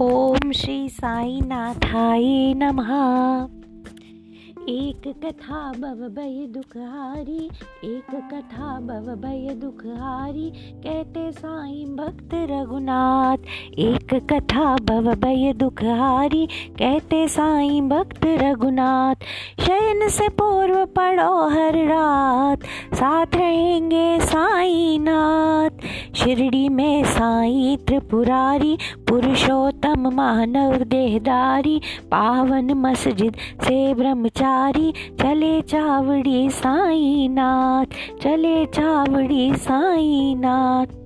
ओम श्री साई नाथाय नमः। एक कथा बव भय दुखहारी, एक कथा बव भय दुखहारी, कहते साई भक्त रघुनाथ। एक कथा बव भय दुखहारी, कहते साई भक्त रघुनाथ। शयन से पूर्व पढ़ो हर रात, साथ रहेंगे साई नाथ शिरडी में साई त्रिपुरारी, पुरुषोत्तम मानव देहदारी, पावन मस्जिद से ब्रह्मचारी, चले चावड़ी साई नाथ चले चावड़ी साई नाथ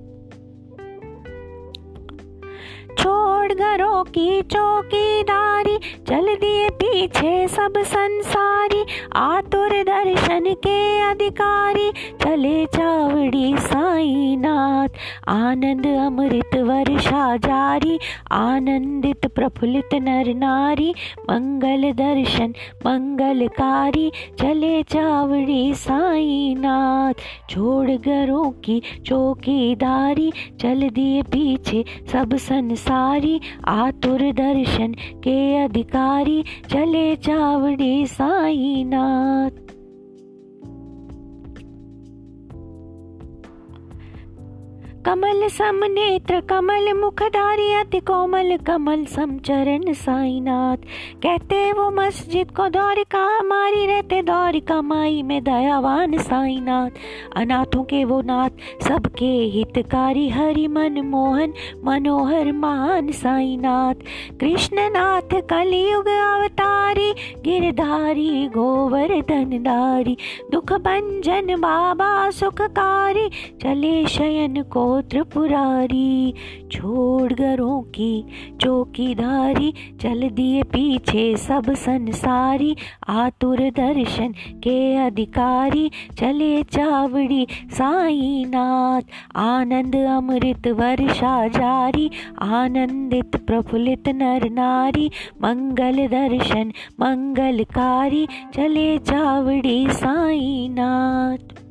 छोड़ घरों की चौकीदारी, चल दिए पीछे सब संसारी। आतुर दर्शन के अधिकारी, चले चावड़ी साई नाथ आनंद अमृत वर्षा जारी, आनंदित प्रफुल्लित नर नारी। मंगल दर्शन मंगलकारी, चले चावड़ी साई नाथ छोड़ घरों की चौकीदारी, चल दिए पीछे सब संसार। सारी आतुर दर्शन के अधिकारी चले चावड़ी साईनाथ। कमल सम नेत्र कमल मुखधारी अति कोमल कमल सम चरण साईनाथ। कहते वो मस्जिद को द्वारिका हमारी रहते द्वारिका माई में दयावान साईनाथ। अनाथों के वो नाथ, सबके हितकारी हरि मन मोहन, मनोहर महान साईनाथ। कृष्णनाथ कलयुग अवतारी, गिरधारी गोवर्धनदारी दुख भंजन बाबा सुखकारी, चले शयन को त्रिपुरारी छोड़ घरों की चौकीदारी, चल दिए पीछे सब संसारी, आतुर दर्शन के अधिकारी, चले चावड़ी साईनाथ, आनंद अमृत वर्षा जारी, आनंदित प्रफुल्लित नर नारी, मंगल दर्शन मंगलकारी, चले चावड़ी साईनाथ।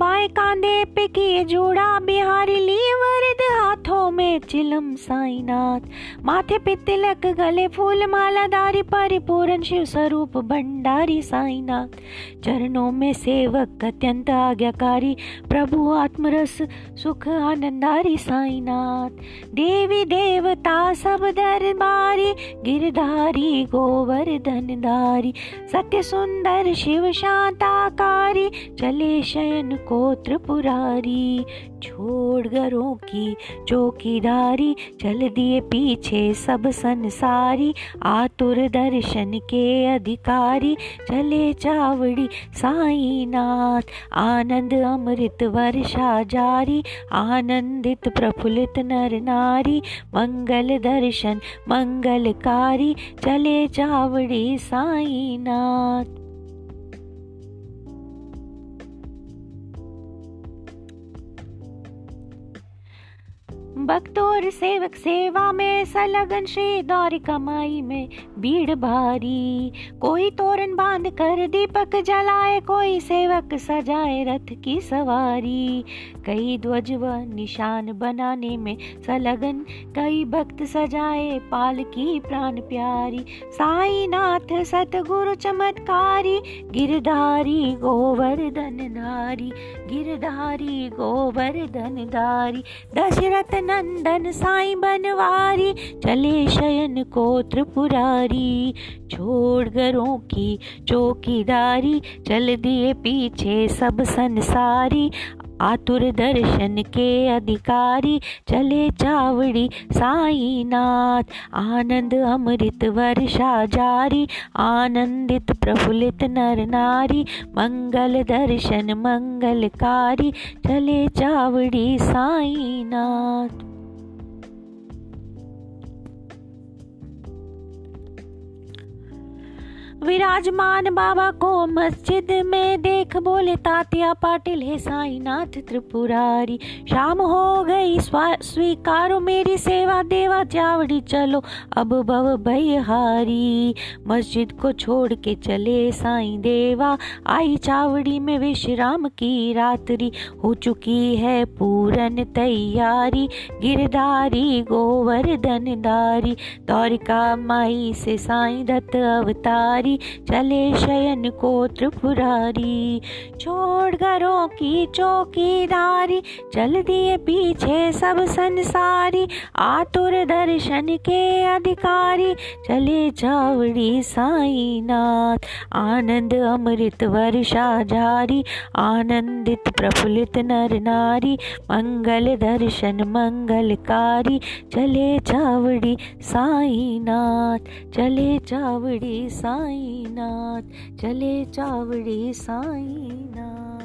बाएँ कांधे पे किए जोड़ा, बिहारी लिए वरद हाथों में चिलम साईनाथ। माथे पे तिलक, गले फूल माला दारी परिपूर्ण शिव स्वरूप भंडारी साईनाथ। चरणों में सेवक, अत्यंत आज्ञाकारी, प्रभु आत्मरस, सुख आनंदारी साईनाथ। देवी देवता, सब दरबारी, गिरधारी गोवर्धनदारी सत्य सुंदर, शिव शांताकारी, चले शयन को त्रिपुरारी छोड़ घरों की चौकीदारी, चल दिए पीछे सब संसारी, आतुर दर्शन के अधिकारी, चले चावड़ी साईनाथ, आनंद अमृत वर्षा जारी, आनंदित प्रफुल्लित नर नारी, मंगल दर्शन मंगलकारी, चले चावड़ी साईनाथ। भक्त और सेवक सेवा में, सलगन श्री दौरी कमाई में। भीड़ भारी, कोई तोरण बाँध कर दीपक जलाए, कोई सेवक सजाए रथ की सवारी। कई ध्वज व निशान बनाने में सलगन, कई भक्त सजाए पाल की प्राण प्यारी। साई नाथ सतगुरु चमत्कारी, गिरधारी गोवर्धन धारी गिरधारी गोवर्धन धारी दशरथ नंदन साई बनवारी, चले शयन को त्रिपुरारी छोड़ घरों की चौकीदारी, चल दिए पीछे सब संसारी। आतुर दर्शन के अधिकारी, चले चावड़ी साईनाथ। आनंद अमृत वर्षा जारी, आनंदित प्रफुल्लित नर नारी। मंगल दर्शन मंगलकारी, चले चावड़ी साईनाथ। विराजमान बाबा को मस्जिद में देख बोले तात्या पाटिल, है साईनाथ त्रिपुरारी, शाम हो गई स्वीकारो मेरी सेवा, देवा चावड़ी चलो अब भव हारी मस्जिद को छोड़ के चले साई देवा, आई चावड़ी में विश्राम की रात्रि, हो चुकी है पूरन तैयारी गिरधारी गोवर्धन दारी दौरिका माई से साई दत्त अवतारी चले शयन को त्रिपुरारी। छोड़ घरों की चौकीदारी, चल दिए पीछे सब संसारी। आतुर दर्शन के अधिकारी, चले चावड़ी साईनाथ। आनंद अमृत वर्षा जारी, आनंदित प्रफुल्लित नर नारी। मंगल दर्शन मंगलकारी, चले चावड़ी साईनाथ। चले चावड़ी साईनाथ चले चावड़ी साईनाथ।